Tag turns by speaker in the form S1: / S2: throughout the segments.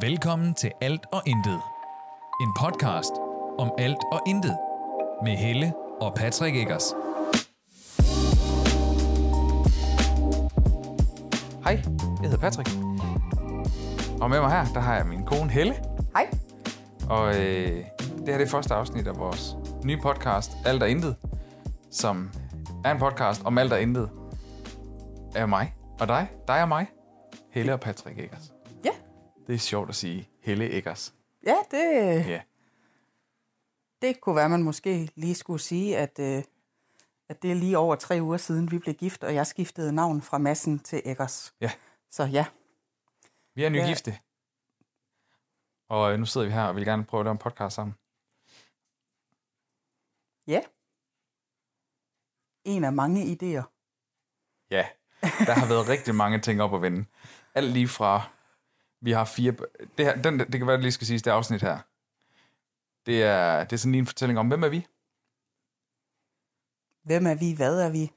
S1: Velkommen til Alt og Intet. En podcast om alt og intet. Med Helle og Patrick Eggers.
S2: Hej, jeg hedder Patrick. Og med mig her, der har jeg min kone Helle.
S3: Hej.
S2: Og øh, det her er det første afsnit af vores nye podcast, Alt og Intet. Som er en podcast om alt og intet af mig og dig. Dig og mig. Helle og Patrick Eggers.
S3: Ja,
S2: Det er sjovt at sige Helle Eggers.
S3: ja det,
S2: Ja.
S3: det kunne være, man måske lige skulle sige, at, øh, at det er lige over tre uger siden, vi blev gift, og jeg skiftede navn fra Massen til Eggers.
S2: Ja.
S3: Så ja,
S2: Vi er
S3: Ja.
S2: nygifte. Og øh, nu sidder vi her og vil gerne prøve at lave en podcast sammen.
S3: ja. En af mange idéer.
S2: Ja, der har været rigtig mange ting op at vende. Alt lige fra, vi har fire... Det, her, den, det kan være, det lige skal siges, det afsnit her. Det er, det er sådan lige en fortælling om, hvem er vi?
S3: Hvem er vi? Hvad er vi?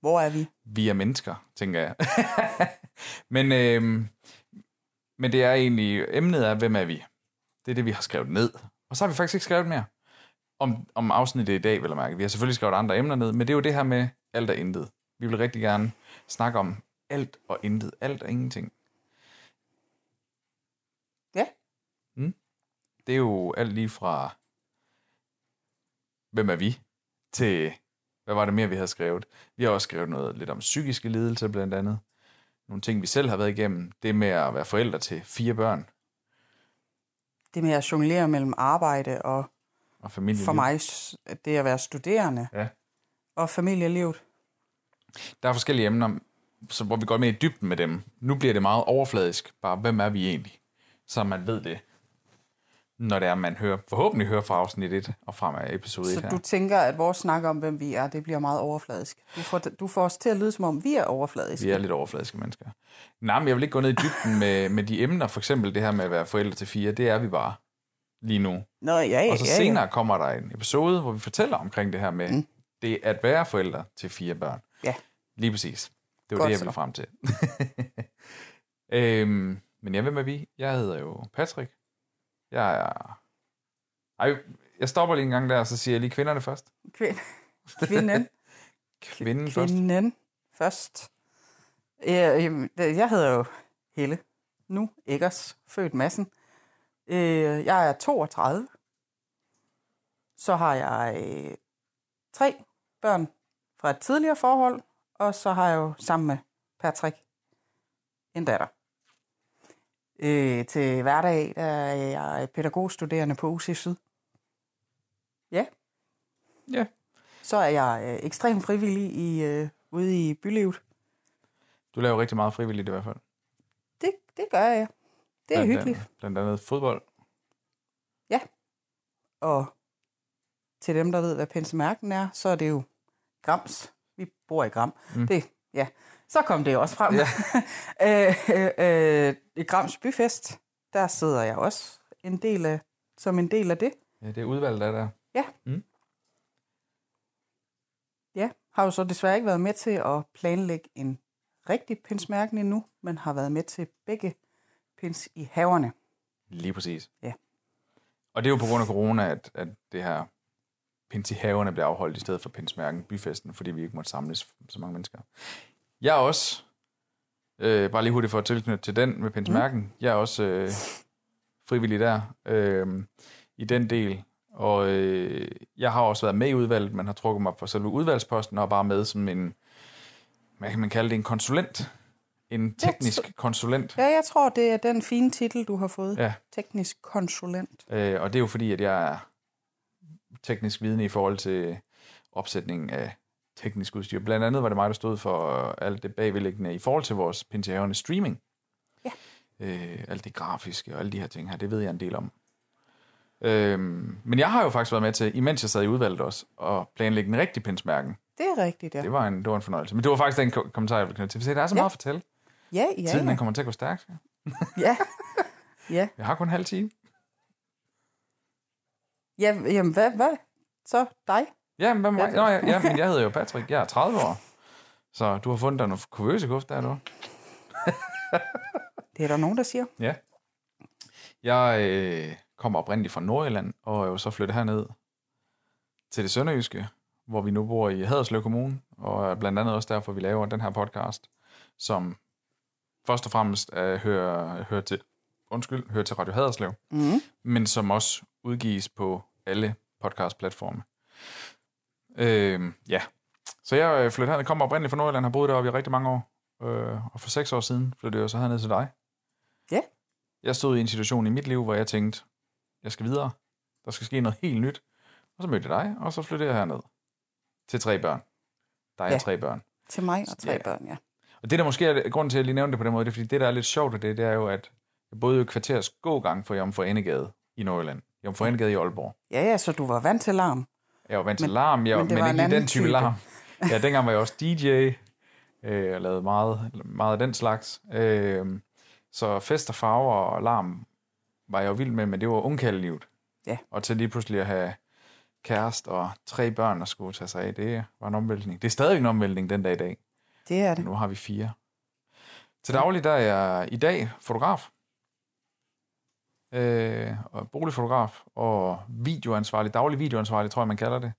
S3: Hvor er vi?
S2: Vi er mennesker, tænker jeg. men, øhm, men det er egentlig, emnet er, hvem er vi? Det er det, vi har skrevet ned. Og så har vi faktisk ikke skrevet mere om, om afsnittet i dag, vil jeg mærke. Vi har selvfølgelig skrevet andre emner ned, men det er jo det her med alt og intet. Vi vil rigtig gerne snakke om alt og intet. Alt og ingenting.
S3: Ja,
S2: Det er jo alt lige fra, hvem er vi, til, hvad var det mere, vi havde skrevet? Vi har også skrevet noget lidt om psykiske lidelser, blandt andet. Nogle ting, vi selv har været igennem. Det med at være forældre til fire børn
S3: det med at jonglere mellem arbejde og
S2: og familie.
S3: for mig det at være studerende
S2: Ja.
S3: og familielivet.
S2: Der er forskellige emner, så hvor vi går med i dybden med dem. Nu bliver det meget overfladisk. Bare, hvem er vi egentlig? Så man ved det, når det er, man hører, forhåbentlig hører fra afsnit 1 og frem af episode 1
S3: Så du tænker, at vores snak om, hvem vi er, det bliver meget overfladisk. Du får, du får os til at lyde, som om vi er overfladiske.
S2: Vi er lidt overfladiske mennesker. Nej, men jeg vil ikke gå ned i dybden med, med de emner. For eksempel det her med at være forældre til fire. Det er vi bare lige nu.
S3: Nå, ja, ja,
S2: Og så
S3: ja,
S2: senere kommer der en episode, hvor vi fortæller omkring det her med mm. det at være forældre til fire børn.
S3: Ja.
S2: Lige præcis. Det var
S3: Godt
S2: det, jeg
S3: så.
S2: ville frem til. øhm, men ja, hvem er vi? Jeg hedder jo Patrick. Jeg er... Ej, jeg stopper lige en gang der, og så siger jeg lige kvinderne først.
S3: Kvind, kvinden.
S2: Kvinden først.
S3: kvinden først. Ja, jamen, jeg hedder jo Helle. Nu Eggers, født massen. Øh, Jeg er 32. Så har jeg øh, tre børn fra et tidligere forhold, og så har jeg jo sammen med Patrick en datter. Øh, til hverdag der er jeg pædagogstuderende på UC Syd. Ja,
S2: Ja.
S3: så er jeg øh, ekstremt frivillig i, øh, ude i bylivet.
S2: Du laver rigtig meget frivilligt i hvert fald.
S3: Det, det gør jeg. Det er
S2: Blandt
S3: hyggeligt.
S2: Andet, blandt andet fodbold.
S3: Ja. Og til dem, der ved, hvad pensemærken er, så er det jo Grams. Vi bor i Gram. Mm. Det, ja. Så kom det også frem.
S2: Ja.
S3: øh, øh, øh, I Grams Byfest, der sidder jeg også en del af, som en del af det.
S2: Ja, det er udvalgt af der.
S3: Ja.
S2: Mm.
S3: Ja, har jo så desværre ikke været med til at planlægge en rigtig pinsmærken endnu, men har været med til begge pins i haverne.
S2: Lige præcis.
S3: Ja.
S2: Og det er jo på grund af corona, at, at det her pins i haverne bliver afholdt i stedet for pinsmærken, byfesten, fordi vi ikke måtte samles så mange mennesker. Jeg er også, øh, bare lige hurtigt for at tilknytte til den med pinsmærken, mm. jeg er også øh, frivillig der øh, i den del. Og øh, jeg har også været med i udvalget, men har trukket mig for selve udvalgsposten og bare med som en, hvad kan man kalde det, en konsulent. En teknisk konsulent.
S3: Ja, jeg tror, det er den fine titel, du har fået.
S2: Ja.
S3: Teknisk konsulent.
S2: Øh, og det er jo fordi, at jeg er teknisk vidne i forhold til opsætningen af teknisk udstyr. Blandt andet var det mig, der stod for alt det bagvedliggende i forhold til vores pinterhavende streaming.
S3: Ja.
S2: Øh, alt det grafiske og alle de her ting her, det ved jeg en del om. Øhm, men jeg har jo faktisk været med til, imens jeg sad i udvalget også, at planlægge en rigtig pinsmærken.
S3: Det er rigtigt, ja.
S2: Det var en, det var en fornøjelse. Men det var faktisk den ko- kommentar, jeg ville knytte til. Se, der er så
S3: Ja.
S2: meget at fortælle.
S3: Ja, ja,
S2: Tiden den
S3: ja.
S2: kommer til at gå stærkt.
S3: ja. ja.
S2: Jeg har kun en halv time.
S3: ja jamen, hvad, hvad? Så dig?
S2: Ja, men?
S3: Ja.
S2: Nå, ja, ja, men jeg hedder jo Patrick. Jeg er 30 år. Så du har fundet dig noget kuvøse kuft der, du.
S3: Det er der nogen, der siger.
S2: Ja. Jeg øh, kommer oprindeligt fra Nordjylland, og er jo så flyttet herned til det sønderjyske, hvor vi nu bor i Haderslev Kommune, og blandt andet også derfor, vi laver den her podcast, som først og fremmest er, hører, hører, til, undskyld, hører til Radio Haderslev,
S3: Mm.
S2: men som også udgives på alle podcastplatforme. Øh, ja, så jeg øh, flyttede herned, kommer oprindeligt fra Nordjylland, har boet deroppe i rigtig mange år, øh, og for seks år siden flyttede jeg så herned til dig.
S3: Ja.
S2: Jeg stod i en situation i mit liv, hvor jeg tænkte, jeg skal videre, der skal ske noget helt nyt, og så mødte jeg dig, og så flyttede jeg herned til tre børn. Er
S3: Ja.
S2: tre børn.
S3: Til mig og tre
S2: Ja.
S3: børn, ja.
S2: Og det, der måske er grunden til, at jeg lige nævnte det på den måde, det er, fordi det, der er lidt sjovt ved det, det er jo, at jeg boede jo kvarters gågang for Jomfru Anegade i Nordjylland. Jomfru Anegade i Aalborg.
S3: Ja, ja, så du var vant til larm.
S2: Jeg var vant til
S3: Men-
S2: larm, jeg,
S3: men
S2: men, ikke lige den type
S3: type.
S2: larm. Ja, dengang var jeg også DJ, øh, og lavede meget, meget af den slags. Øh, så fest og farver og larm var jeg jo vild med, men det var ungkaldelivet.
S3: Ja.
S2: Og til lige pludselig at have kæreste og tre børn, der skulle tage sig af, det var en omvæltning. Det er stadig en omvæltning den dag i dag.
S3: Det er det.
S2: Nu har vi fire. Til daglig der er jeg i dag fotograf. Øh, og boligfotograf og videoansvarlig, daglig videoansvarlig, tror jeg, man kalder det.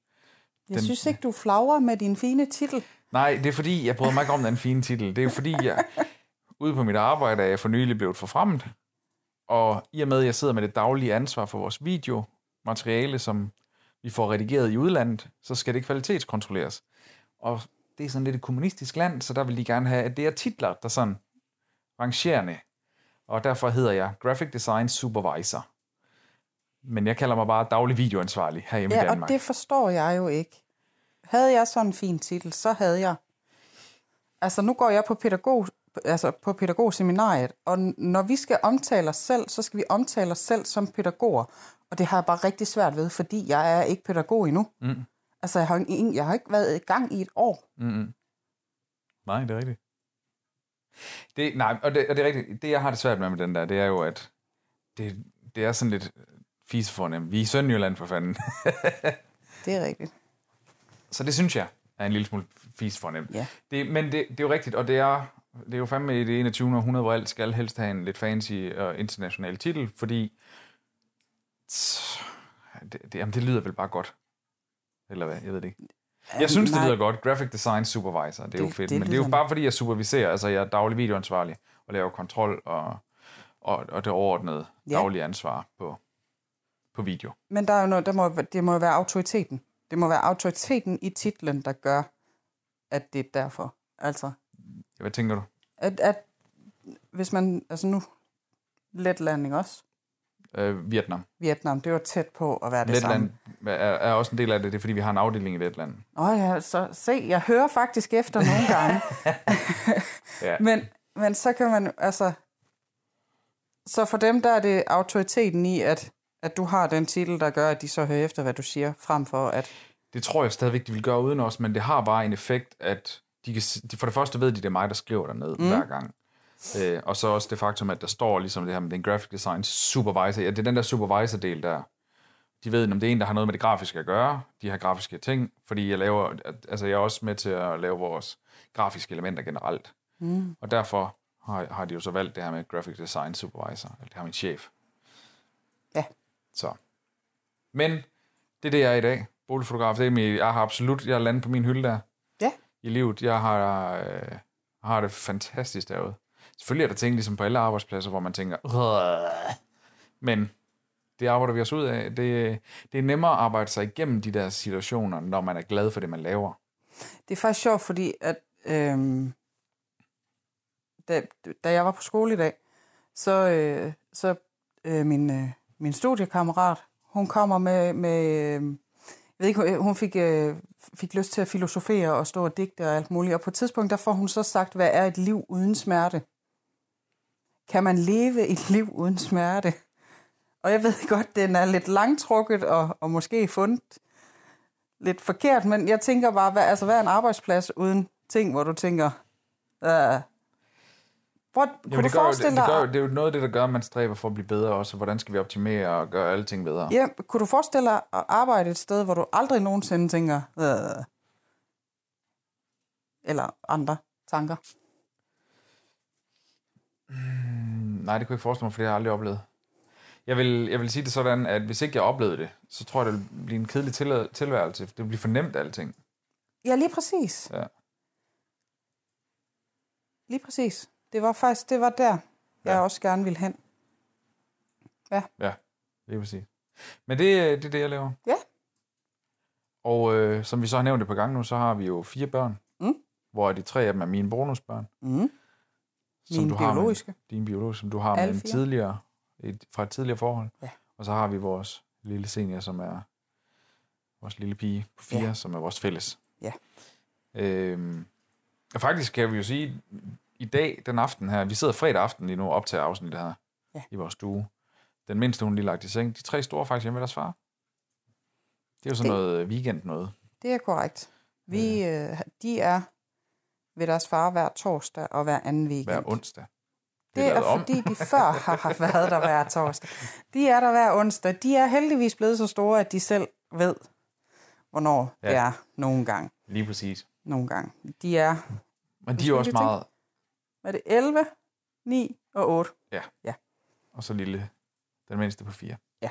S3: Jeg
S2: Den-
S3: synes ikke, du flagrer med din fine titel.
S2: Nej, det er fordi, jeg bryder mig ikke om den fine titel. Det er jo fordi, jeg ude på mit arbejde er jeg for nylig blevet forfremmet. Og i og med, at jeg sidder med det daglige ansvar for vores videomateriale, som vi får redigeret i udlandet, så skal det kvalitetskontrolleres. Og det er sådan lidt et kommunistisk land, så der vil de gerne have, at det er titler, der sådan rangerende. Og derfor hedder jeg Graphic Design Supervisor. Men jeg kalder mig bare daglig videoansvarlig i
S3: Ja,
S2: Danmark.
S3: og det forstår jeg jo ikke. Havde jeg sådan en fin titel, så havde jeg... Altså, nu går jeg på, pædagog, altså på pædagogseminariet, og når vi skal omtale os selv, så skal vi omtale os selv som pædagoger. Og det har jeg bare rigtig svært ved, fordi jeg er ikke pædagog endnu.
S2: Mm.
S3: Altså, jeg har, ingen, jeg har ikke været i gang i et år.
S2: Mm-hmm. Nej, det er rigtigt. Det, nej, og det, og det er rigtigt. Det, jeg har det svært med med den der, det er jo, at det, det er sådan lidt fisefornemt. Vi er i Sønderjylland for fanden.
S3: Det er rigtigt.
S2: Så det synes jeg er en lille smule fisefornemt.
S3: Ja.
S2: Det, men det, det er jo rigtigt, og det er, det er jo fandme i det 21. århundrede, hvor alt skal helst have en lidt fancy og international titel, fordi det, det, jamen, det lyder vel bare godt. Eller hvad? Jeg ved det ikke. Jeg synes, det lyder godt. Graphic Design Supervisor, det er jo
S3: Det-
S2: fedt.
S3: det
S2: men det er jo bare fordi, jeg superviserer. Altså, jeg er daglig videoansvarlig og laver kontrol og, og, og det overordnede
S3: Ja.
S2: daglige ansvar på, på video.
S3: Men der er jo noget, der må, det må være autoriteten. Det må være autoriteten i titlen, der gør, at det er derfor. Altså,
S2: Hvad tænker du?
S3: at, at hvis man, altså nu, Letland, også?
S2: Øh, Vietnam.
S3: Vietnam, det var tæt på at være det
S2: Letland
S3: samme.
S2: er, er også en del af det. Det er, fordi vi har en afdeling i Letland.
S3: Åh oh ja, så se, jeg hører faktisk efter nogle gange.
S2: Ja.
S3: men, men så kan man, altså, så for dem, der er det autoriteten i, at, at du har den titel, der gør, at de så hører efter, hvad du siger, frem for at,
S2: Det tror jeg stadigvæk, de vil gøre uden os, men det har bare en effekt, at de kan, de, for det første ved de, det er mig, der skriver dernede mm. hver gang. Øh, og så også det faktum, at der står ligesom det her med den graphic design supervisor. Ja, det er den der supervisor-del der. De ved, om det er en, der har noget med det grafiske at gøre. De har grafiske ting, fordi jeg laver, altså jeg er også med til at lave vores grafiske elementer generelt.
S3: mm,
S2: Og derfor har, har de jo så valgt det her med graphic design supervisor. Eller det har min chef.
S3: Ja.
S2: Så. Men det er det, jeg er i dag. Boligfotograf. Det er min, jeg har absolut, jeg er landet på min hylde der
S3: ja,
S2: i livet. Jeg har, øh, har det fantastisk derude. Selvfølgelig er der ting, ligesom på alle arbejdspladser, hvor man tænker, men det arbejder vi os ud af. Det, det er nemmere at arbejde sig igennem de der situationer, når man er glad for det, man laver.
S3: Det er faktisk sjovt, fordi at, øhm, da, da jeg var på skole i dag, så, øh, så øh, min, øh, min studiekammerat, hun kommer med, med øh, jeg ved ikke, øh, hun fik, øh, fik lyst til at filosofere og stå og digte og alt muligt, og på et tidspunkt, der får hun så sagt, hvad er et liv uden smerte? Kan man leve et liv uden smerte? Og jeg ved godt, den er lidt langtrukket og, og måske fundet lidt forkert, men jeg tænker bare, hvad, altså, hvad er en arbejdsplads uden ting, hvor du tænker, øh, hvor, kunne
S2: Jo,
S3: du
S2: det, gør, jo- det,
S3: forestille
S2: det, gør,
S3: dig,
S2: det er jo noget af det, der gør, at man stræber for at blive bedre også. Hvordan skal vi optimere og gøre alle ting bedre?
S3: ja, kunne du forestille dig at arbejde et sted, hvor du aldrig nogensinde tænker, øh, eller andre tanker?
S2: Nej, det kunne jeg ikke forestille mig, for det har jeg aldrig oplevet. Jeg vil, jeg vil sige det sådan, at hvis ikke jeg oplevede det, så tror jeg, det vil blive en kedelig til- tilværelse. Det vil blive for nemt alting.
S3: Ja, lige præcis.
S2: Ja.
S3: Lige præcis. Det var faktisk, det var der, jeg
S2: Ja.
S3: også gerne ville hen.
S2: Ja, lige præcis. Men det, det er det, jeg laver.
S3: Ja.
S2: Og øh, som vi så har nævnt et par gange nu, så har vi jo fire børn.
S3: Mm.
S2: Hvor de tre af dem er mine bonusbørn.
S3: Mm.
S2: Som
S3: Mine
S2: du har
S3: biologiske.
S2: Med, dine biologiske, som du har
S3: Alle
S2: med en tidligere, et, fra et tidligere forhold.
S3: Ja.
S2: Og så har vi vores lille senior, som er vores lille pige på fire,
S3: Ja.
S2: som er vores fælles.
S3: Ja.
S2: Øhm, og faktisk kan vi jo sige, i dag, den aften her, vi sidder fredag aften lige nu op til afsnittet her
S3: Ja.
S2: i vores stue. Den mindste, hun lige lagt i seng. De tre store er faktisk hjemme ved deres far. Det er jo sådan
S3: Det-
S2: noget weekend noget.
S3: Det er korrekt. Vi, øh, de er ved deres far hver torsdag og hver anden weekend.
S2: Hver onsdag.
S3: Det er,
S2: lavet om.
S3: fordi, de før har været der hver torsdag. De er der hver onsdag. De er heldigvis blevet så store, at de selv ved, hvornår ja.
S2: Ja.
S3: det er nogle gange.
S2: Lige præcis.
S3: Nogle gange. De er,
S2: Men de er også
S3: tænke.
S2: meget...
S3: er det, 11, 9 og 8.
S2: Og så lille, den mindste på fire.
S3: Ja.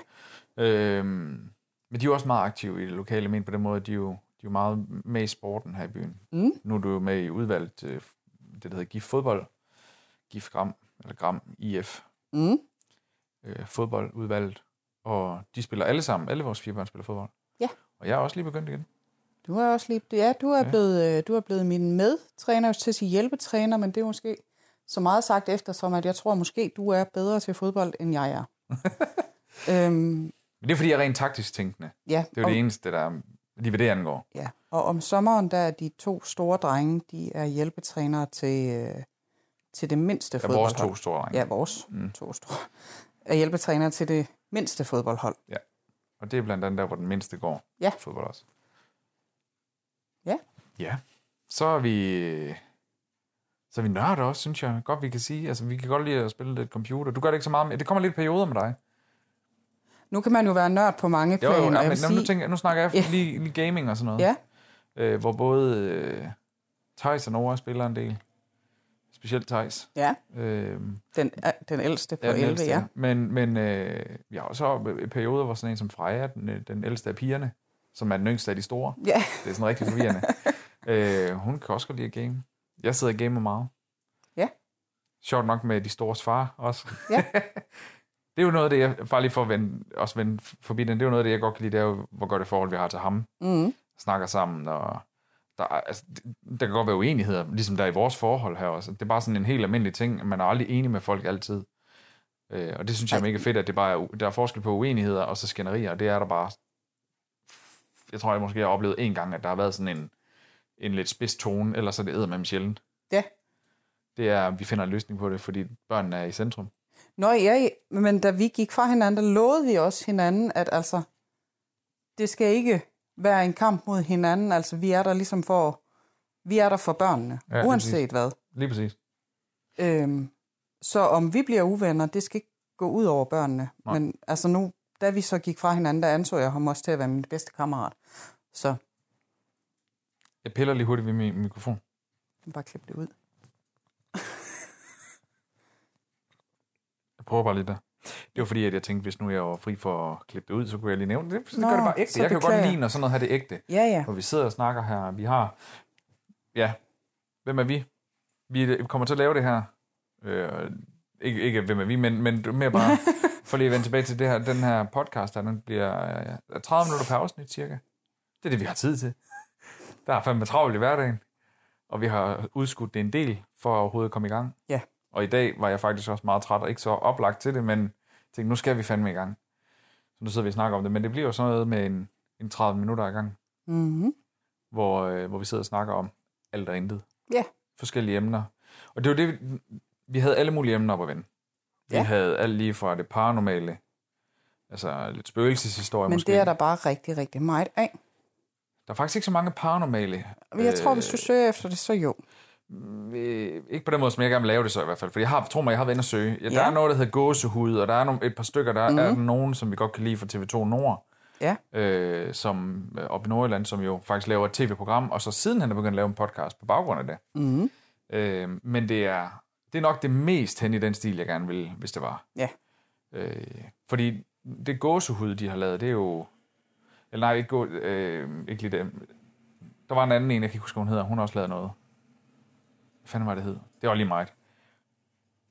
S2: Øhm, men de er også meget aktive i det lokale men på den måde, de er jo, er jo meget med i sporten her i byen.
S3: Mm.
S2: Nu er du jo med i udvalgt, øh, det der hedder GIF Fodbold, GIF Gram, eller Gram IF
S3: Mm.
S2: øh, fodboldudvalget, og de spiller alle sammen, alle vores fire børn spiller fodbold.
S3: Ja.
S2: Og jeg er også lige begyndt igen.
S3: Du er også lige, ja, du er,
S2: Ja.
S3: blevet, øh, du er blevet min medtræner, til at sige hjælpetræner, men det er måske så meget sagt efter, som at jeg tror måske, du er bedre til fodbold, end jeg er. øhm,
S2: Men det er fordi, jeg er rent taktisk tænkende.
S3: ja,
S2: Det er jo det eneste, der lige ved det angår.
S3: ja, og om sommeren, der er de to store drenge, de er hjælpetrænere til, øh, til det mindste
S2: Der er vores
S3: fodboldhold.
S2: to store drenge.
S3: Ja, vores
S2: Mm.
S3: to store. Er hjælpetrænere til det mindste fodboldhold.
S2: Og det er blandt andet der, hvor den mindste går.
S3: Ja.
S2: Fodbold også.
S3: Ja.
S2: Ja. Så er vi... Så er vi nørder også, synes jeg. Godt, vi kan sige. Altså, vi kan godt lide at spille lidt computer. Du gør det ikke så meget med. Det kommer lidt perioder med dig.
S3: Nu kan man jo være nørd på mange
S2: Jo,
S3: planer.
S2: jo,
S3: og
S2: ja, men sige... nu, tænker, nu snakker jeg
S3: Ja.
S2: lige, lige gaming og sådan noget.
S3: ja,
S2: Øh, hvor både øh, Thijs og Nora spiller en del. Specielt Thijs.
S3: ja,
S2: Øh,
S3: den, er- den ældste på
S2: Ja, den
S3: 11,
S2: ældste,
S3: ja.
S2: Men, men øh, vi har også i perioder, hvor sådan en som Freja, den, øh, den ældste af pigerne, som er den yngste af de store,
S3: Ja,
S2: det er sådan rigtig forvirrende. øh, hun kan også godt lide at game. Jeg sidder og gamer meget.
S3: Ja.
S2: Sjovt nok med de stores far også.
S3: Ja.
S2: det er jo noget af det, jeg, bare lige for at vende, også vende forbi den, det er jo noget af det, jeg godt kan lide, det er jo, hvor godt det forhold, vi har til ham.
S3: mm,
S2: Snakker sammen, og der, er- altså, der kan godt være uenigheder, ligesom der er i vores forhold her også. Det er bare sådan en helt almindelig ting, man er aldrig enig med folk altid. Øh, og det synes jeg er
S3: Ej.
S2: mega fedt, at det bare er, der er forskel på uenigheder og så skænderier, og det er der bare... Jeg tror, jeg måske har oplevet en gang, at der har været sådan en, en lidt spids tone, ellers er det æder med sjældent.
S3: Ja.
S2: Det er, at vi finder en løsning på det, fordi børnene er i centrum.
S3: Nå ja, men da vi gik fra hinanden, der lovede vi også hinanden, at altså, det skal ikke være en kamp mod hinanden. Altså, vi er der ligesom for, vi er der for børnene,
S2: Ja,
S3: ja,
S2: lige
S3: uanset hvad.
S2: Lige præcis.
S3: Øhm, så om vi bliver uvenner, det skal ikke gå ud over børnene.
S2: Nej.
S3: Men altså nu, da vi så gik fra hinanden, der anså jeg ham også til at være min bedste kammerat. Så
S2: Jeg piller lige hurtigt ved min mikrofon.
S3: bare klip det ud.
S2: Jeg prøver bare lige der. Det var fordi, at jeg tænkte, hvis nu jeg var fri for at klippe det ud, så kunne jeg lige nævne det. Så
S3: Nå,
S2: gør det bare ægte. Jeg kan jo godt lide, når sådan noget her det er ægte.
S3: Ja, ja.
S2: Hvor vi sidder og snakker her. Vi har... Ja, hvem er vi? Vi kommer til at lave det her. Øh, ikke, ikke hvem er vi, men, men mere bare... for lige at vende tilbage til det her, den her podcast, her, den bliver øh, 30 minutter per afsnit cirka. Det er det, vi har tid til. Der er fandme travlt i hverdagen. Og vi har udskudt det en del, for at overhovedet komme i gang.
S3: Ja.
S2: Og i dag var jeg faktisk også meget træt, og ikke så oplagt til det, men tænkte, nu skal vi fandme i gang. Så nu sidder vi og snakker om det, men det bliver jo sådan noget med en, en 30 minutter i gang
S3: Mm-hmm.
S2: hvor, øh, hvor vi sidder og snakker om alt og intet.
S3: Ja.
S2: Forskellige emner. Og det var det, vi, vi havde alle mulige emner op at vende. Vi
S3: Ja.
S2: havde alt lige fra det paranormale, altså lidt spøgelseshistorie
S3: Men
S2: måske.
S3: det er der bare rigtig, rigtig meget af.
S2: der er faktisk ikke så mange paranormale.
S3: Jeg tror, hvis du søger efter det, så jo.
S2: Øh, ikke på den måde, som jeg gerne vil lave det så i hvert fald. For jeg har, tror mig, jeg har været inde og søge. Ja, der
S3: Ja.
S2: er noget, der hedder gåsehud, og der er nogle, et par stykker, der mm.
S3: Mhm.
S2: er nogen, som vi godt kan lide fra TV2 Nord.
S3: Ja.
S2: Øh, som øh, oppe i Nordjylland, som jo faktisk laver et tv-program, og så siden han er begyndt at lave en podcast på baggrund af det.
S3: Mm-hmm.
S2: Øh, men det er, det er nok det mest hen i den stil, jeg gerne vil, hvis det var.
S3: Ja.
S2: Øh, fordi det gåsehud, de har lavet, det er jo... Eller nej, ikke, gå, øh, ikke lige det. Der var en anden en, jeg kan ikke huske, hvad hun hedder. Hun har også lavet noget. Hvad fanden var det hed? Det var lige meget.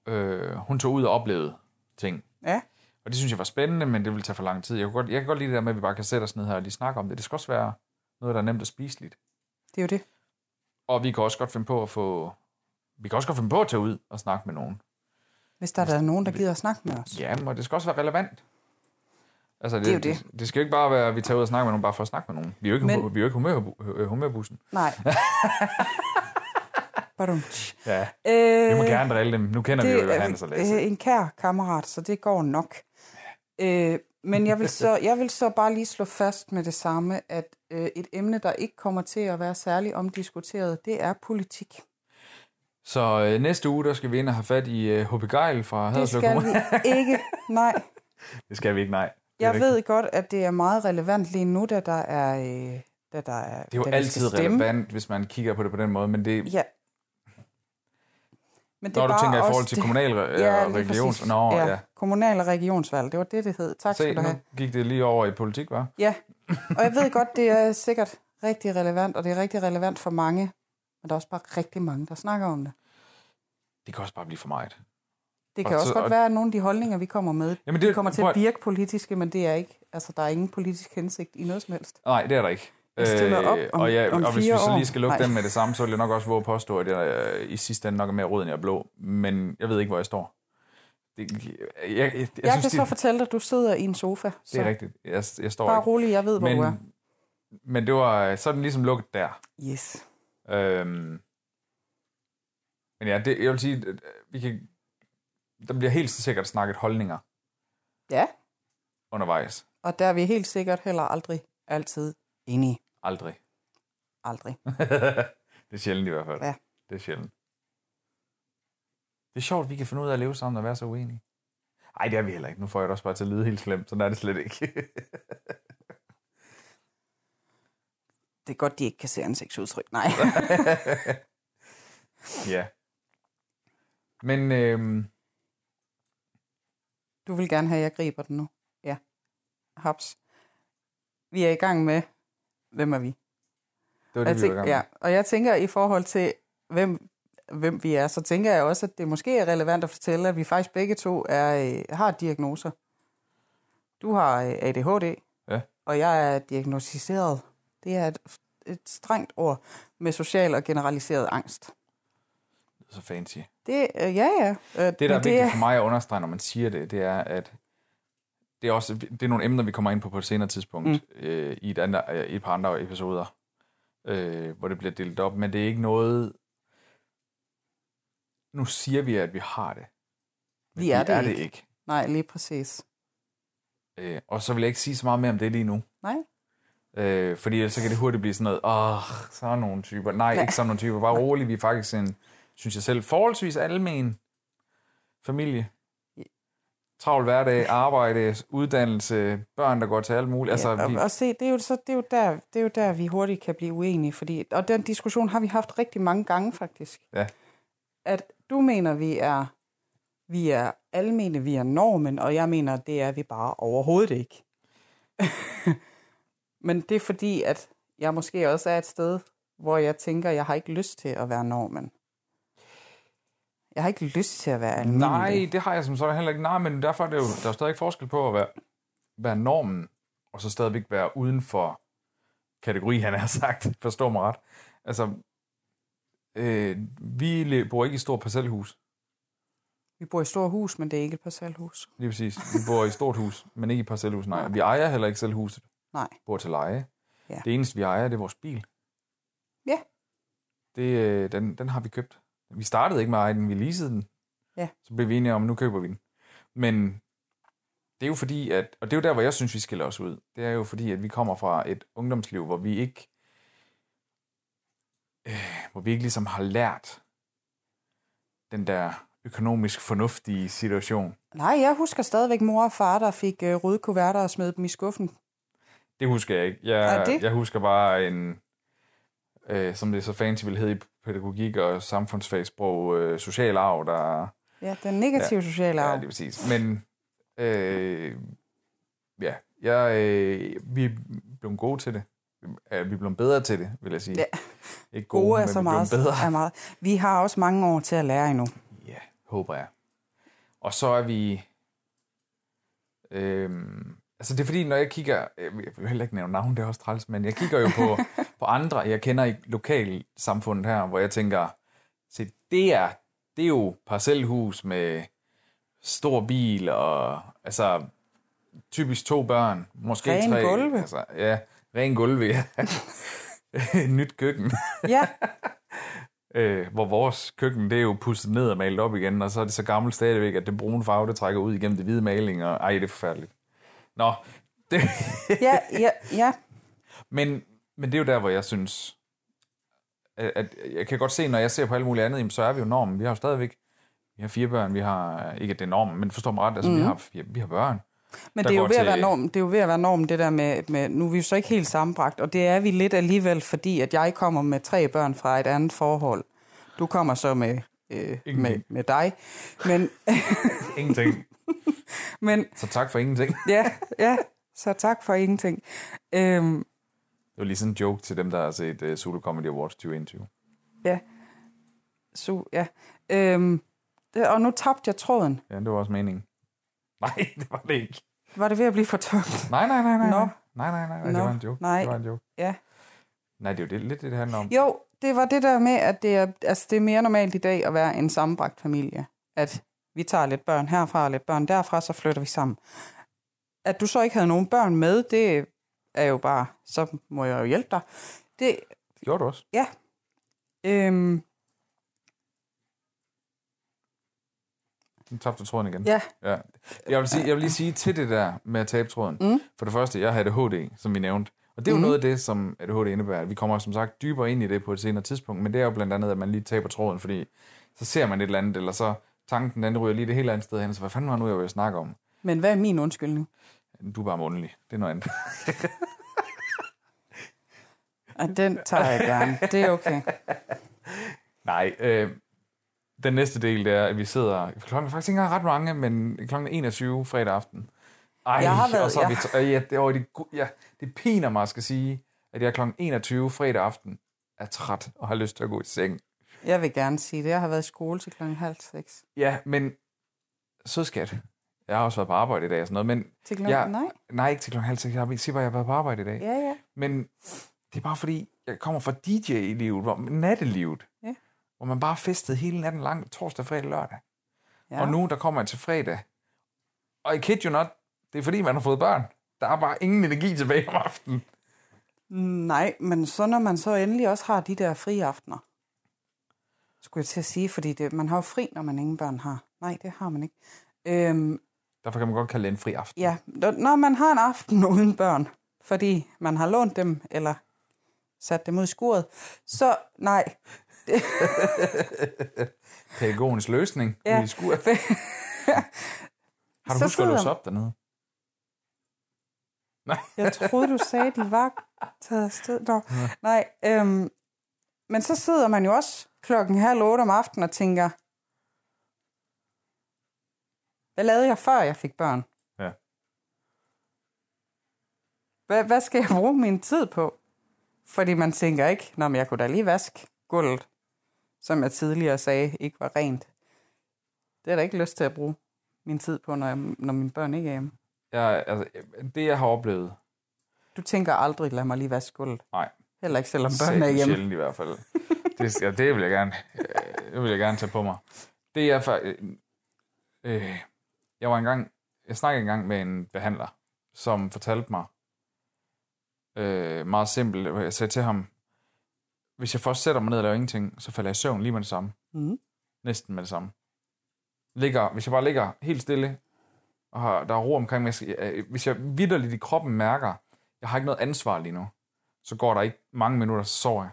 S2: Øh, hun tog ud og oplevede ting.
S3: Ja.
S2: Og det synes jeg var spændende, men det ville tage for lang tid. Jeg, kunne godt, jeg kan godt lide det der med, at vi bare kan sætte os ned her og lige snakke om det. Det skal også være noget, der er nemt at spiseligt.
S3: Det er jo det.
S2: Og vi kan også godt finde på at få... Vi kan også godt finde på at tage ud og snakke med nogen.
S3: Hvis der er der nogen, der gider at snakke med os.
S2: Ja, men det skal også være relevant. Altså, det,
S3: Det er jo
S2: det. det, det skal jo ikke bare være, at vi tager ud og snakker med nogen, bare for at snakke med nogen. Vi er jo ikke,
S3: Men-
S2: men... vi er jo ikke humør, humørbussen.
S3: Nej. Badum.
S2: Ja.
S3: Øh,
S2: Vi må gerne drille dem. Nu kender vi jo Johannes og Lasse.
S3: øh, en kær kammerat, så det går nok. Øh, men jeg vil, så, jeg vil så bare lige slå fast med det samme, at øh, et emne, der ikke kommer til at være særlig omdiskuteret, det er politik.
S2: Så øh, næste uge, der skal vi ind og have fat i øh, H.P. Geil fra
S3: Det
S2: Haderslev
S3: skal
S2: Kommune.
S3: vi ikke. Nej.
S2: Det skal vi ikke, nej. Det
S3: Jeg ved godt, at det er meget relevant lige nu, da der er... Øh, da der er
S2: Det er jo altid
S3: skal
S2: relevant, hvis man kigger på det på den måde, men det,
S3: Ja. Men
S2: når du tænker i forhold til
S3: det-
S2: kommunal
S3: Ja,
S2: og
S3: lige
S2: regions...
S3: præcis.
S2: Nå, ja. ja.
S3: Kommunal- og regionsvalg, det var det, det hed. Tak
S2: Se,
S3: skal du
S2: nu
S3: have.
S2: gik det lige over i politik, var?
S3: Ja, og jeg ved godt, det er sikkert rigtig relevant, og det er rigtig relevant for mange, men der er også bare rigtig mange, der snakker om det.
S2: Det kan også bare blive for meget.
S3: Det
S2: Og
S3: kan også
S2: så-
S3: godt
S2: og-
S3: være, at nogle af de holdninger, vi kommer med,
S2: Jamen,
S3: de
S2: det-
S3: kommer til
S2: prøv
S3: at- virke politiske, men det er ikke, altså, der er ingen politisk hensigt i noget som helst.
S2: Nej, det er der ikke.
S3: Jeg stiller op om-
S2: og, ja,
S3: om
S2: og hvis vi så
S3: år.
S2: lige skal lukke
S3: Nej.
S2: den med det samme, så vil jeg nok også våge at påstå, at jeg øh, i sidste ende nok er mere rød, end jeg er blå. Men jeg ved ikke, hvor jeg står. Det, jeg,
S3: jeg,
S2: jeg,
S3: jeg,
S2: synes,
S3: kan så
S2: det,
S3: fortælle dig, at du sidder i en sofa. Så
S2: det er rigtigt. Jeg, jeg står
S3: bare
S2: ikke.
S3: rolig, jeg ved, hvor
S2: Men,
S3: du er.
S2: men det var, så er den ligesom lukket der.
S3: Yes.
S2: Øhm, men ja, det, jeg vil sige, vi kan, der bliver helt sikkert snakket holdninger
S3: Ja,
S2: undervejs.
S3: og der er vi helt sikkert heller aldrig altid enige.
S2: Aldrig.
S3: Aldrig.
S2: det er sjældent i hvert fald.
S3: Ja.
S2: Det er sjældent. Det er sjovt, at vi kan finde ud af at leve sammen og være så uenige. Nej, det er vi heller ikke. Nu får jeg det også bare til at lyde helt slemt. Sådan er det slet ikke.
S3: Det er godt, de ikke kan se ansigtsudtryk. Nej.
S2: ja. Men øhm,
S3: Du vil gerne have, at jeg griber den nu. Ja. Haps. Vi er i gang med, hvem er vi?
S2: det var
S3: Jeg
S2: det, vi var
S3: tænker, ja, og jeg tænker i forhold til, hvem, hvem vi er, så tænker jeg også, at det måske er relevant at fortælle, at vi faktisk begge to er, øh, har diagnoser. Du har øh, ADHD,
S2: Ja.
S3: og jeg er diagnostiseret. Det er et, et strengt ord med social og generaliseret angst.
S2: Det er så fancy.
S3: Det, øh, ja, ja. Øh,
S2: Det, der er vigtigt for mig at understrege, når man siger det, det er, at det er, også, det er nogle emner, vi kommer ind på på et senere tidspunkt, mm. øh, i, et andre, øh, i et par andre episoder, øh, hvor det bliver delt op, men det er ikke noget... Nu siger vi, at vi har det. Men
S3: Vi er det
S2: er
S3: ikke.
S2: det ikke.
S3: Nej, lige præcis.
S2: Øh, og så vil jeg ikke sige så meget mere om det lige nu.
S3: Nej.
S2: Øh, fordi ellers så kan det hurtigt blive sådan noget, åh, sådan nogle typer. Nej,
S3: Ja.
S2: ikke sådan nogle typer. Bare rolig, vi er faktisk en, synes jeg selv, forholdsvis almen familie. Travl hverdag, arbejde, uddannelse, børn, der går til alt muligt. Altså,
S3: ja,
S2: vi,
S3: og, og se, det er, jo, så, det, er jo der, det er jo der, vi hurtigt kan blive uenige, fordi, og den diskussion har vi haft rigtig mange gange faktisk.
S2: Ja.
S3: At du mener, vi er, vi er almene, vi er normen, og jeg mener, det er vi bare overhovedet ikke. Men det er fordi, at jeg måske også er et sted, hvor jeg tænker, jeg har ikke lyst til at være normen. Jeg har ikke lyst til at være almindelig.
S2: nej, det har jeg som sådan heller ikke. Nej, men derfor er det jo, der er jo stadig forskel på at være, være normen, og så stadigvæk være uden for kategori, han har sagt. Forstår mig ret. Altså, øh, vi bor ikke i et stort parcelhus.
S3: Vi bor i et stort hus, men det er ikke et parcelhus.
S2: Lige præcis. Vi bor i et stort hus, men ikke i et parcelhus. Nej, vi ejer heller ikke selv huset.
S3: Nej.
S2: Vi bor til leje.
S3: Ja.
S2: Det eneste, vi ejer, det er vores bil.
S3: Ja.
S2: Det, øh, den, den har vi købt. Vi startede ikke med at eje den, vi leasede den.
S3: Ja.
S2: Så blev vi enige om, at nu køber vi den. Men det er jo fordi, at, og det er jo der, hvor jeg synes, vi skiller os ud. Det er jo fordi, at vi kommer fra et ungdomsliv, hvor vi ikke, øh, hvor vi ikke ligesom har lært den der økonomisk fornuftige situation.
S3: Nej, jeg husker stadigvæk mor og far, der fik øh, røde kuverter og smed dem i skuffen.
S2: Det husker jeg ikke. Jeg,
S3: det?
S2: jeg husker bare en, øh, som det så fancy vil hedde i pædagogik og samfundsfagssprog, øh, social arv, der...
S3: Ja, den negative ja. sociale
S2: Ja,
S3: arv.
S2: det er præcis. Men Øh, ja, jeg, øh, vi er blevet gode til det. Ja, vi er blevet bedre til det, vil jeg sige.
S3: Ja.
S2: Ikke
S3: Gode, gode er
S2: men
S3: så
S2: vi
S3: meget,
S2: bedre.
S3: er meget. Vi har også mange år til at lære endnu.
S2: Ja, håber jeg. Og så er vi... Øhm, altså det er fordi, når jeg kigger... Jeg vil heller ikke nævne navn, det er også træls, men jeg kigger jo på, på andre, jeg kender i lokalsamfundet her, hvor jeg tænker, se, det er, det er jo parcelhus med stor bil og altså typisk to børn, måske
S3: Ren
S2: tre.
S3: gulve.
S2: Altså, ja, ren gulve, ja. Nyt køkken.
S3: Ja,
S2: Øh, hvor vores køkken, det er jo pusset ned og malet op igen, og så er det så gammelt stadigvæk, at det brune farve, det trækker ud igennem det hvide maling, og ej, det er forfærdeligt. Nå, det,
S3: ja, ja, ja.
S2: men, men det er jo der, hvor jeg synes, at, at jeg kan godt se, når jeg ser på alt muligt andet, jamen, så er vi jo normen. Vi har jo stadigvæk, vi har fire børn, vi har, ikke at det normen, men forstår mig ret, altså mm. vi, har, vi, vi har børn.
S3: Men det er, jo ved at
S2: til-
S3: være norm, det er jo ved at være norm, det der med, med, nu er vi jo så ikke helt sammenbragt, og det er vi lidt alligevel, fordi at jeg kommer med tre børn fra et andet forhold. Du kommer så med, øh, med, med dig. Men,
S2: Ingenting.
S3: men
S2: Så tak for ingenting.
S3: ja, ja, så tak for ingenting. Øhm,
S2: Det var lige sådan en joke til dem, der har set uh, Zulu Comedy Awards 2021.
S3: ja, så, ja. Øhm, det, og nu tabte jeg tråden.
S2: Ja, det var også meningen. Nej, det var det ikke.
S3: Var det ved at blive for tungt?
S2: Nej, nej, nej, nej.
S3: Nå.
S2: Nej, nej, nej, nej. Det
S3: Nå,
S2: var en joke.
S3: nej.
S2: Det var en joke.
S3: Ja.
S2: Nej, det er jo det, lidt det, det handler om.
S3: Jo, det var det der med, at det er, altså det er mere normalt i dag at være en sammenbragt familie. At vi tager lidt børn herfra og lidt børn derfra, så flytter vi sammen. At du så ikke havde nogen børn med, det er jo bare, så må jeg jo hjælpe dig. Det,
S2: Det gjorde du også.
S3: ja. Øhm,
S2: Nu tabte du tråden igen.
S3: ja,
S2: ja. Jeg, vil sige, jeg vil lige sige til det der med at tabe tråden.
S3: Mm.
S2: For det første, jeg har ADHD, som vi nævnte. Og det er jo
S3: Mhm.
S2: noget af det, som ADHD indebærer. Vi kommer som sagt dybere ind i det på et senere tidspunkt, men det er jo blandt andet, at man lige taber tråden, fordi så ser man et eller andet, eller så tanken den ryger lige det helt andet sted hen, så hvad fanden var nu, jeg vil snakke om?
S3: men hvad er min undskyldning?
S2: Du er bare mundelig. Det er noget andet.
S3: At den tager jeg gerne. Det er okay.
S2: Nej, øh, den næste del, det er, at vi sidder... Klokken er faktisk ikke engang ret mange, men klokken er 21 fredag aften. Ej,
S3: Jeg har været-
S2: og så er vi,
S3: jeg-
S2: øh, ja, det, åh, det, ja, det piner mig at skal sige, at jeg klokken 21 fredag aften er træt og har lyst til at gå i seng.
S3: Jeg vil gerne sige det. Jeg har været i skole til klokken halv seks.
S2: Ja, men sød skat. Jeg har også været på arbejde i dag og sådan noget, men
S3: Til klokken,
S2: Ja.
S3: nej.
S2: nej, ikke til klokken halv seks. Jeg har- bare, at jeg har været på arbejde i dag.
S3: Ja, ja.
S2: Men det er bare fordi, jeg kommer fra DJ-livet, hvor, nattelivet,
S3: Ja.
S2: hvor man bare festede hele natten lang, torsdag, fredag, lørdag.
S3: Ja.
S2: Og nu, der kommer jeg til fredag. Og I kid you not, det er fordi, man har fået børn. Der er bare ingen energi tilbage om aftenen.
S3: Nej, men så når man så endelig også har de der frie aftener, skulle jeg til at sige, fordi det, man har jo fri, når man ingen børn har. Nej, det har man ikke. Øhm,
S2: Derfor kan man godt kalde det en fri aften.
S3: ja, når man har en aften uden børn, fordi man har lånt dem, eller sat dem ud i skuret, så nej.
S2: Pædagogens løsning
S3: Ja.
S2: ude i skur. Har du
S3: Så
S2: husket at låse op dernede? Nej.
S3: Jeg troede, du sagde, de var taget afsted. Nå, nej, øhm, men så sidder man jo også klokken halv otte om aftenen og tænker, hvad lavede jeg før jeg fik børn?
S2: Ja.
S3: Hvad, hvad skal jeg bruge min tid på? Fordi man tænker ikke, når jeg kunne da lige vaske gulvet, som jeg tidligere sagde, ikke var rent. Det er der ikke lyst til at bruge min tid på, når, jeg, når mine børn ikke er hjemme.
S2: Jeg, altså, det, jeg har oplevet,
S3: Du tænker aldrig, lad mig lige vaske gulvet.
S2: Nej.
S3: Heller ikke, selvom børnene er hjemme.
S2: sjældent i hvert fald. Det, ja, det vil jeg gerne, øh, det vil jeg gerne tage på mig. Det er faktisk... Øh, jeg var engang... Jeg snakkede engang med en behandler, som fortalte mig øh, meget simpelt. Jeg sagde til ham, hvis jeg først sætter mig ned og laver ingenting, så falder jeg i søvn lige med det samme.
S3: Mm.
S2: Næsten med det samme. Ligger, hvis jeg bare ligger helt stille, og har, der er ro omkring mig, øh, hvis jeg vidderligt i kroppen mærker, jeg har ikke noget ansvar lige nu, så går der ikke mange minutter, så sover jeg.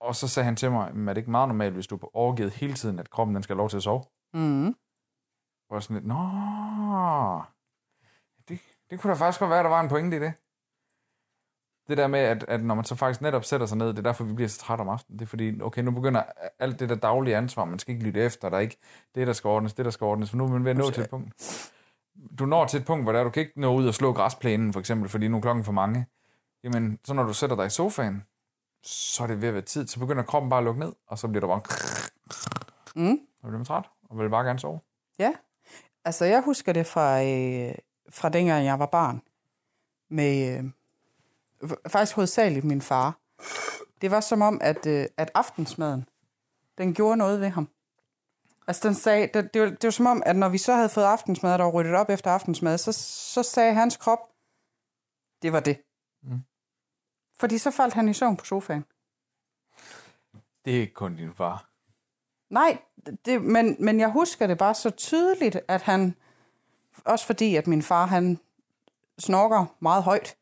S2: Og så sagde han til mig, "Men er det ikke meget normalt, hvis du er overgivet hele tiden, at kroppen den skal have lov til at sove?
S3: Mm.
S2: Og jeg var sådan lidt, nå, det, det kunne da faktisk godt være, der var en pointe i det. Det der med, at, at når man så faktisk netop sætter sig ned, det er derfor, vi bliver så trætte om aftenen. Det er fordi, okay, nu begynder alt det der daglige ansvar, man skal ikke lytte efter, der er ikke det, der skal ordnes, det, der skal ordnes, for nu er man ved at nå til et punkt. du når til et punkt, hvor der, du kan ikke nå ud og slå græsplænen, for eksempel, fordi nu er klokken for mange. Jamen, så når du sætter dig i sofaen, så er det ved at være tid, så begynder kroppen bare at lukke ned, og så bliver du bare...
S3: Mm.
S2: Og bliver man træt, og vil bare gerne sove.
S3: Ja, altså jeg husker det fra, øh, fra dengang jeg var barn. Med øh, faktisk hovedsageligt min far. Det var som om, at, øh, at aftensmaden, den gjorde noget ved ham. Altså den sagde, det, det, var, det var som om, at når vi så havde fået aftensmad, der var ryddet op efter aftensmad, så, så sagde hans krop, det var det.
S2: Mm.
S3: Fordi så faldt han i søvn på sofaen.
S2: Det er ikke kun din far.
S3: Nej, det, men, men jeg husker det bare så tydeligt, at han, også fordi at min far, han snorker meget højt.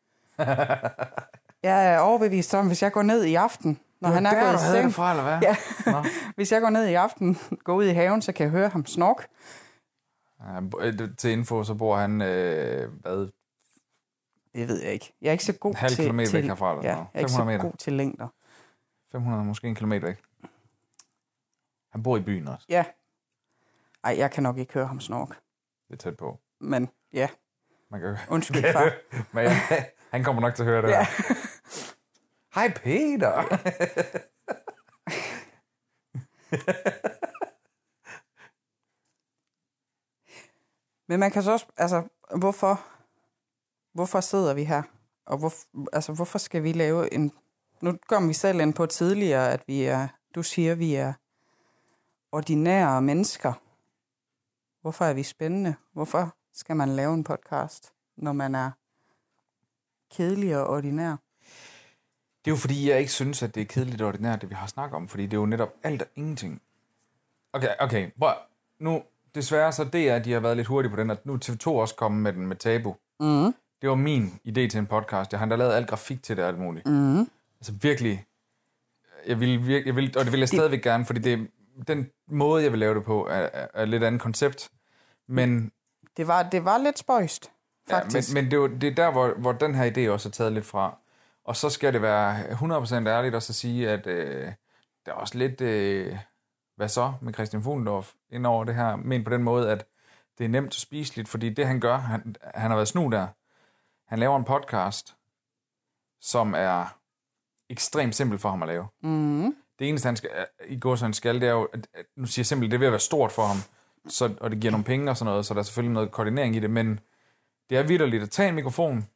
S3: jeg er overbevist om, hvis jeg går ned i aften, når han er gået i seng,
S2: fra, eller hvad?
S3: Ja.
S2: Nå.
S3: hvis jeg går ned i aften, går ud i haven, så kan jeg høre ham snork.
S2: Ja, øh, til info, så bor han, øh, hvad,
S3: Det ved jeg ikke. Jeg er ikke så god
S2: halv
S3: til...
S2: kilometer
S3: til
S2: væk herfra, eller
S3: ja,
S2: sådan
S3: jeg er ikke
S2: 500
S3: så
S2: meter.
S3: god til længder.
S2: 500, måske en kilometer væk. Han bor i byen også.
S3: Ja. Ej, jeg kan nok ikke høre ham snork.
S2: Det er tæt på.
S3: Men ja,
S2: Man kan
S3: undskyld far.
S2: Men ja, han kommer nok til at høre det
S3: Ja.
S2: ja. Hej Peter!
S3: Men man kan så også, altså, hvorfor, hvorfor sidder vi her? Og hvor, altså, hvorfor skal vi lave en... Nu kom vi selv ind på tidligere, at vi er, du siger, vi er ordinære mennesker. Hvorfor er vi spændende? Hvorfor skal man lave en podcast, når man er kedelig og ordinær?
S2: Det er jo fordi, jeg ikke synes, at det er kedeligt og ordinært, det vi har snakket om, fordi det er jo netop alt og ingenting. Okay, okay, prøv. Nu, desværre så det er, at de har været lidt hurtige på den, at nu er TV2 også kommet med den med tabu.
S3: Mm.
S2: Det var min idé til en podcast. Jeg har endda lavet alt grafik til det og alt muligt.
S3: Mm.
S2: Altså virkelig, jeg vil, virke, jeg vil, og det vil jeg stadigvæk gerne, fordi det, den måde, jeg vil lave det på, er, er, er lidt andet koncept. Men,
S3: Det, var, det var lidt spøjst,
S2: ja,
S3: faktisk.
S2: men, men det, jo, det er der, hvor, hvor den her idé også er taget lidt fra. Og så skal det være 100% ærligt og så sige, at øh, der er også lidt, øh, hvad så med Christian Fuglendorf ind over det her, men på den måde, at det er nemt spiseligt, fordi det han gør, han, han har været snu der, han laver en podcast, som er ekstremt simpel for ham at lave.
S3: mm.
S2: Det eneste, han skal, i går så han skal, det er jo, at, at nu siger jeg simpelthen, det er ved at være stort for ham, så, og det giver nogle penge og sådan noget, så der er selvfølgelig noget koordinering i det, men det er vidderligt at tage en mikrofon,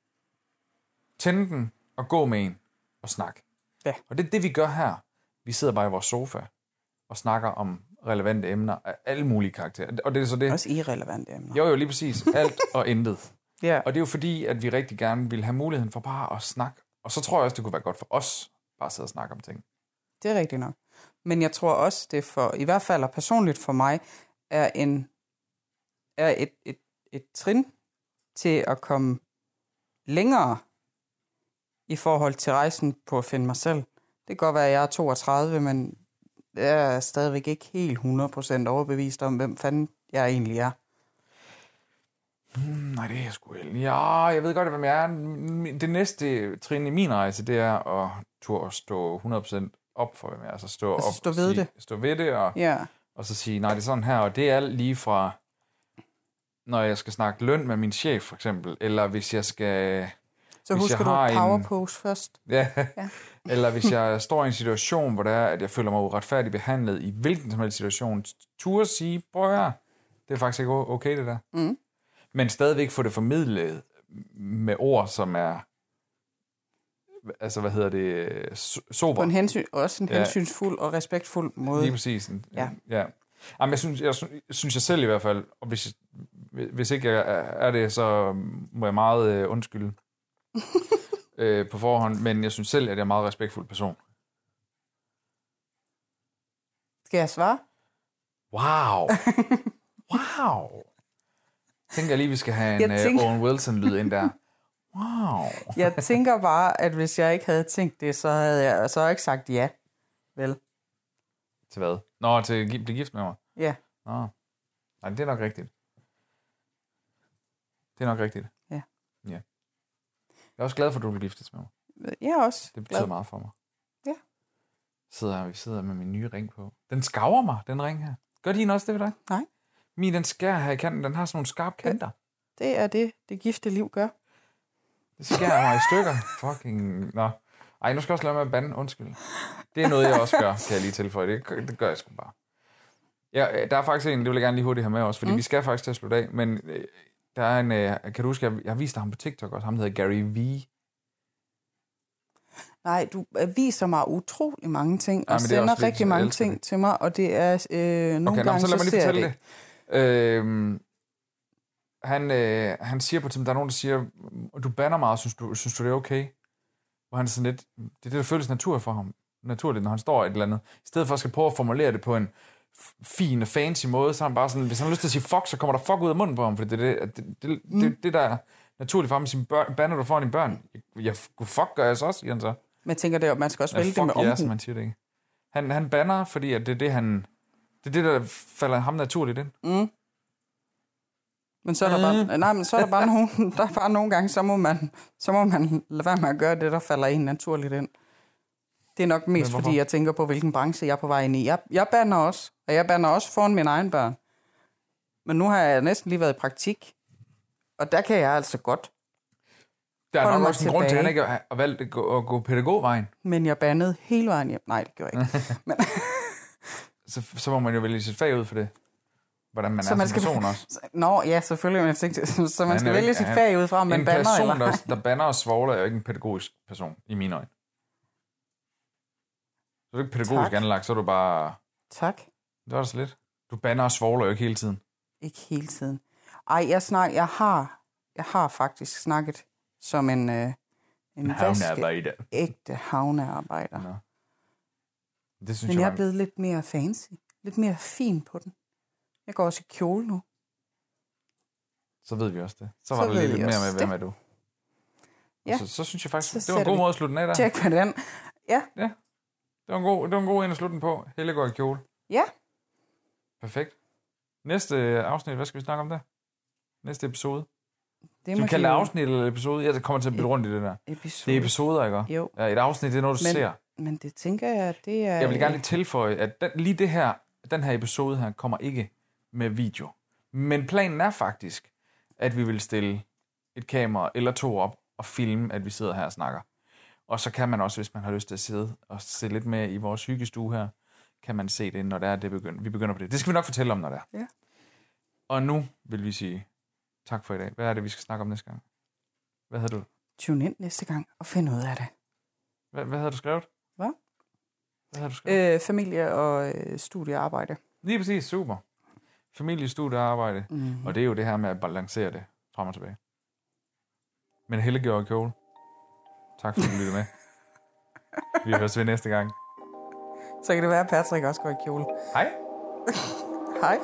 S2: tænde den og gå med en og snakke.
S3: Ja.
S2: Og det er det, vi gør her. Vi sidder bare i vores sofa og snakker om relevante emner af alle mulige karakterer. Og det er så det.
S3: Også irrelevante emner.
S2: Jo, jo, lige præcis. Alt og intet.
S3: Ja.
S2: Og det er jo fordi, at vi rigtig gerne vil have muligheden for bare at snakke. Og så tror jeg også, det kunne være godt for os, bare at sidde og snakke om ting.
S3: Det er rigtigt nok. Men jeg tror også, det for, i hvert fald og personligt for mig, er, en, er et, et, et trin til at komme længere i forhold til rejsen på at finde mig selv. Det kan godt være, at jeg er 32, men jeg er stadigvæk ikke helt 100% overbevist om, hvem fanden jeg egentlig er.
S2: Hmm, nej, det er jeg sgu ikke. Ja, jeg ved godt, hvem jeg er. Det næste trin i min rejse, det er at turde stå 100% op for, hvem jeg er. Altså stå,
S3: Altså
S2: op,
S3: stå
S2: og
S3: ved
S2: sige,
S3: det.
S2: Stå ved det, og,
S3: Ja,
S2: og så sige, nej, det er sådan her. Og det er lige fra, når jeg skal snakke løn med min chef, for eksempel. Eller hvis jeg skal...
S3: så
S2: Hvis
S3: husker
S2: jeg
S3: du
S2: har en-
S3: power pose først.
S2: Ja.
S3: Ja.
S2: ja. Eller hvis jeg står i en situation, hvor det er, at jeg føler mig uretfærdigt behandlet i hvilken som helst situation, turde sige, prøv at høre, det er faktisk ikke okay det der.
S3: Mm.
S2: Men stadigvæk få det formidlet med ord, som er, altså hvad hedder det, so-
S3: På
S2: sober.
S3: en hensyn, også en
S2: Ja.
S3: hensynsfuld og respektfuld måde.
S2: Lige præcis.
S3: Ja.
S2: ja. Jamen, jeg synes, jeg, synes- jeg selv i hvert fald, og hvis, hvis ikke jeg er er det, så må jeg meget øh, undskylde øh, på forhånd, men jeg synes selv, at jeg er en meget respektfuld person.
S3: Skal jeg svare?
S2: Wow. Wow. Tænker lige, vi skal have en
S3: Jeg
S2: uh,
S3: tænker-
S2: Owen Wilson-lyd ind der. Wow.
S3: Jeg tænker bare, at hvis jeg ikke havde tænkt det, så havde jeg så havde jeg ikke sagt ja. Vel?
S2: Til hvad? Nå, til at blive gift med mig.
S3: Ja.
S2: Nå. Nej, det er nok rigtigt. Det er nok rigtigt.
S3: Ja.
S2: Ja. Jeg er også glad for, at du vil giftes med mig.
S3: Jeg er også
S2: Det betyder
S3: glad.
S2: meget for mig.
S3: Ja.
S2: Sidder, vi sidder med min nye ring på. Den skaver mig, den ring her. Gør din også det ved dig?
S3: Nej.
S2: Min, den skærer her i kanten. Den har sådan nogle skarpe kanter.
S3: Det er det, det gifte liv gør.
S2: Det skærer mig i stykker. Fucking... Nå. Ej, nu skal jeg også lade med at bande. Undskyld. Det er noget, jeg også gør, kan jeg lige tilføje. Det, det gør jeg sgu bare. Ja, der er faktisk en, det vil jeg gerne lige hurtigt have med os, fordi mm. vi skal faktisk til at slutte af, men øh, der er en, øh, kan du huske, jeg, jeg har vist dig ham på TikTok også, ham der hedder Gary V.
S3: Nej, du øh, viser mig utrolig mange ting,
S2: Ja,
S3: og
S2: er
S3: sender
S2: også
S3: rigtig mange ting
S2: det.
S3: til mig, og det er øh, nogle
S2: Okay, nå,
S3: gange,
S2: så lad mig lige
S3: ser jeg
S2: fortælle
S3: det.
S2: det. Øhm, han, øh, han siger på tidspunkt, der er nogen, der siger, du banner meget, synes du, synes du det er okay? Hvor han er sådan lidt, det er det, der føles natur for ham, naturligt, når han står et eller andet. I stedet for at skal prøve at formulere det på en fin og fancy måde, så er han bare sådan, hvis han har lyst til at sige fuck, så kommer der fuck ud af munden på ham, for det er det, det, det, mm. det, det, der er naturligt for ham. Sin børn, banner du foran dine børn? Jeg, jeg fuck gør jeg så også, siger han så.
S3: Men jeg tænker, det, man skal også
S2: Ja,
S3: vælge det med
S2: fuck ja, som
S3: omhu.
S2: han siger det ikke. Han, han banner, fordi at det er det, han... Det er det, der falder ham naturligt ind.
S3: Mm. Men så er der bare, nej, men så er der bare nogle, der er bare nogle gange, så må, man, så må man lade være med at gøre det, der falder en naturligt ind. Det er nok mest, fordi jeg tænker på, hvilken branche jeg er på vej ind i. Jeg, jeg banner også, og jeg banner også foran mine egne børn. Men nu har jeg næsten lige været i praktik, og der kan jeg altså godt.
S2: Der er nok også en grund til, at han ikke har valgt at gå, at gå pædagogvejen.
S3: Men jeg bandede hele vejen hjem. Nej, det gjorde jeg ikke. Men,
S2: Så, så må man jo vælge sit fag ud for det. Hvordan man
S3: Så
S2: er
S3: man
S2: som
S3: skal-
S2: person også.
S3: Nå, ja, selvfølgelig. Men jeg tænkte, så man
S2: Han
S3: skal vælge
S2: ikke-
S3: sit
S2: han-
S3: fag ud fra, om man
S2: en
S3: bander
S2: person,
S3: eller
S2: der, der banner og svogler, er jo ikke en pædagogisk person, i mine øjne. Så er du ikke pædagogisk
S3: Tak.
S2: anlagt, så er du bare...
S3: Tak.
S2: Det var da så lidt. Du banner og svogler jo ikke hele tiden.
S3: Ikke hele tiden. Ej, jeg, snak, jeg, har, jeg har faktisk snakket som en, øh, en vaske ægte havnearbejder.
S2: Nå. Det synes
S3: Men jeg
S2: jeg,
S3: er blevet lidt mere fancy. Lidt mere fin på den. Jeg går også i kjole nu.
S2: Så ved vi også det. Så
S3: Så
S2: var der lige
S3: vi
S2: lidt mere med, hvem
S3: det.
S2: er du?
S3: Ja.
S2: Så, så synes jeg faktisk,
S3: Så
S2: det var en god måde at slutte den af der.
S3: Tjek på den. Ja,
S2: Det var en god, det var en god en at slutte den på. Helle går i kjole.
S3: ja.
S2: Perfekt. Næste afsnit, hvad skal vi snakke om der? Næste episode.
S3: Det
S2: vi kalde det afsnit eller episode? Jeg kommer til at bytte rundt i det der.
S3: Episode.
S2: Det er episoder, ikke?
S3: Jo,
S2: Ja, et afsnit, det er noget, du
S3: Men-
S2: ser.
S3: Men det tænker jeg, det er...
S2: Jeg vil gerne lige tilføje, at den, lige det her, den her episode her kommer ikke med video. Men planen er faktisk, at vi vil stille et kamera eller to op og filme, at vi sidder her og snakker. Og så kan man også, hvis man har lyst til at sidde og se lidt med i vores hyggestue her, kan man se det, når det er, det begynder. vi begynder på det. Det skal vi nok fortælle om, når det er.
S3: Ja.
S2: Og nu vil vi sige tak for i dag. Hvad er det, vi skal snakke om næste gang? Hvad havde du,
S3: Tune ind næste gang og finde ud af det.
S2: hvad, hvad havde du skrevet?
S3: Hvad?
S2: Du skrevet?
S3: Øh, familie og øh, studiearbejde.
S2: Lige præcis, super. Familie, studie og arbejde.
S3: Mm.
S2: Og det er jo det her med at balancere det frem og tilbage. Men Helle gjorde kjole. Tak fordi du lyttede med. Vi høres ved næste gang.
S3: Så kan det være, at Patrick også går i kjole.
S2: Hej.
S3: Hej.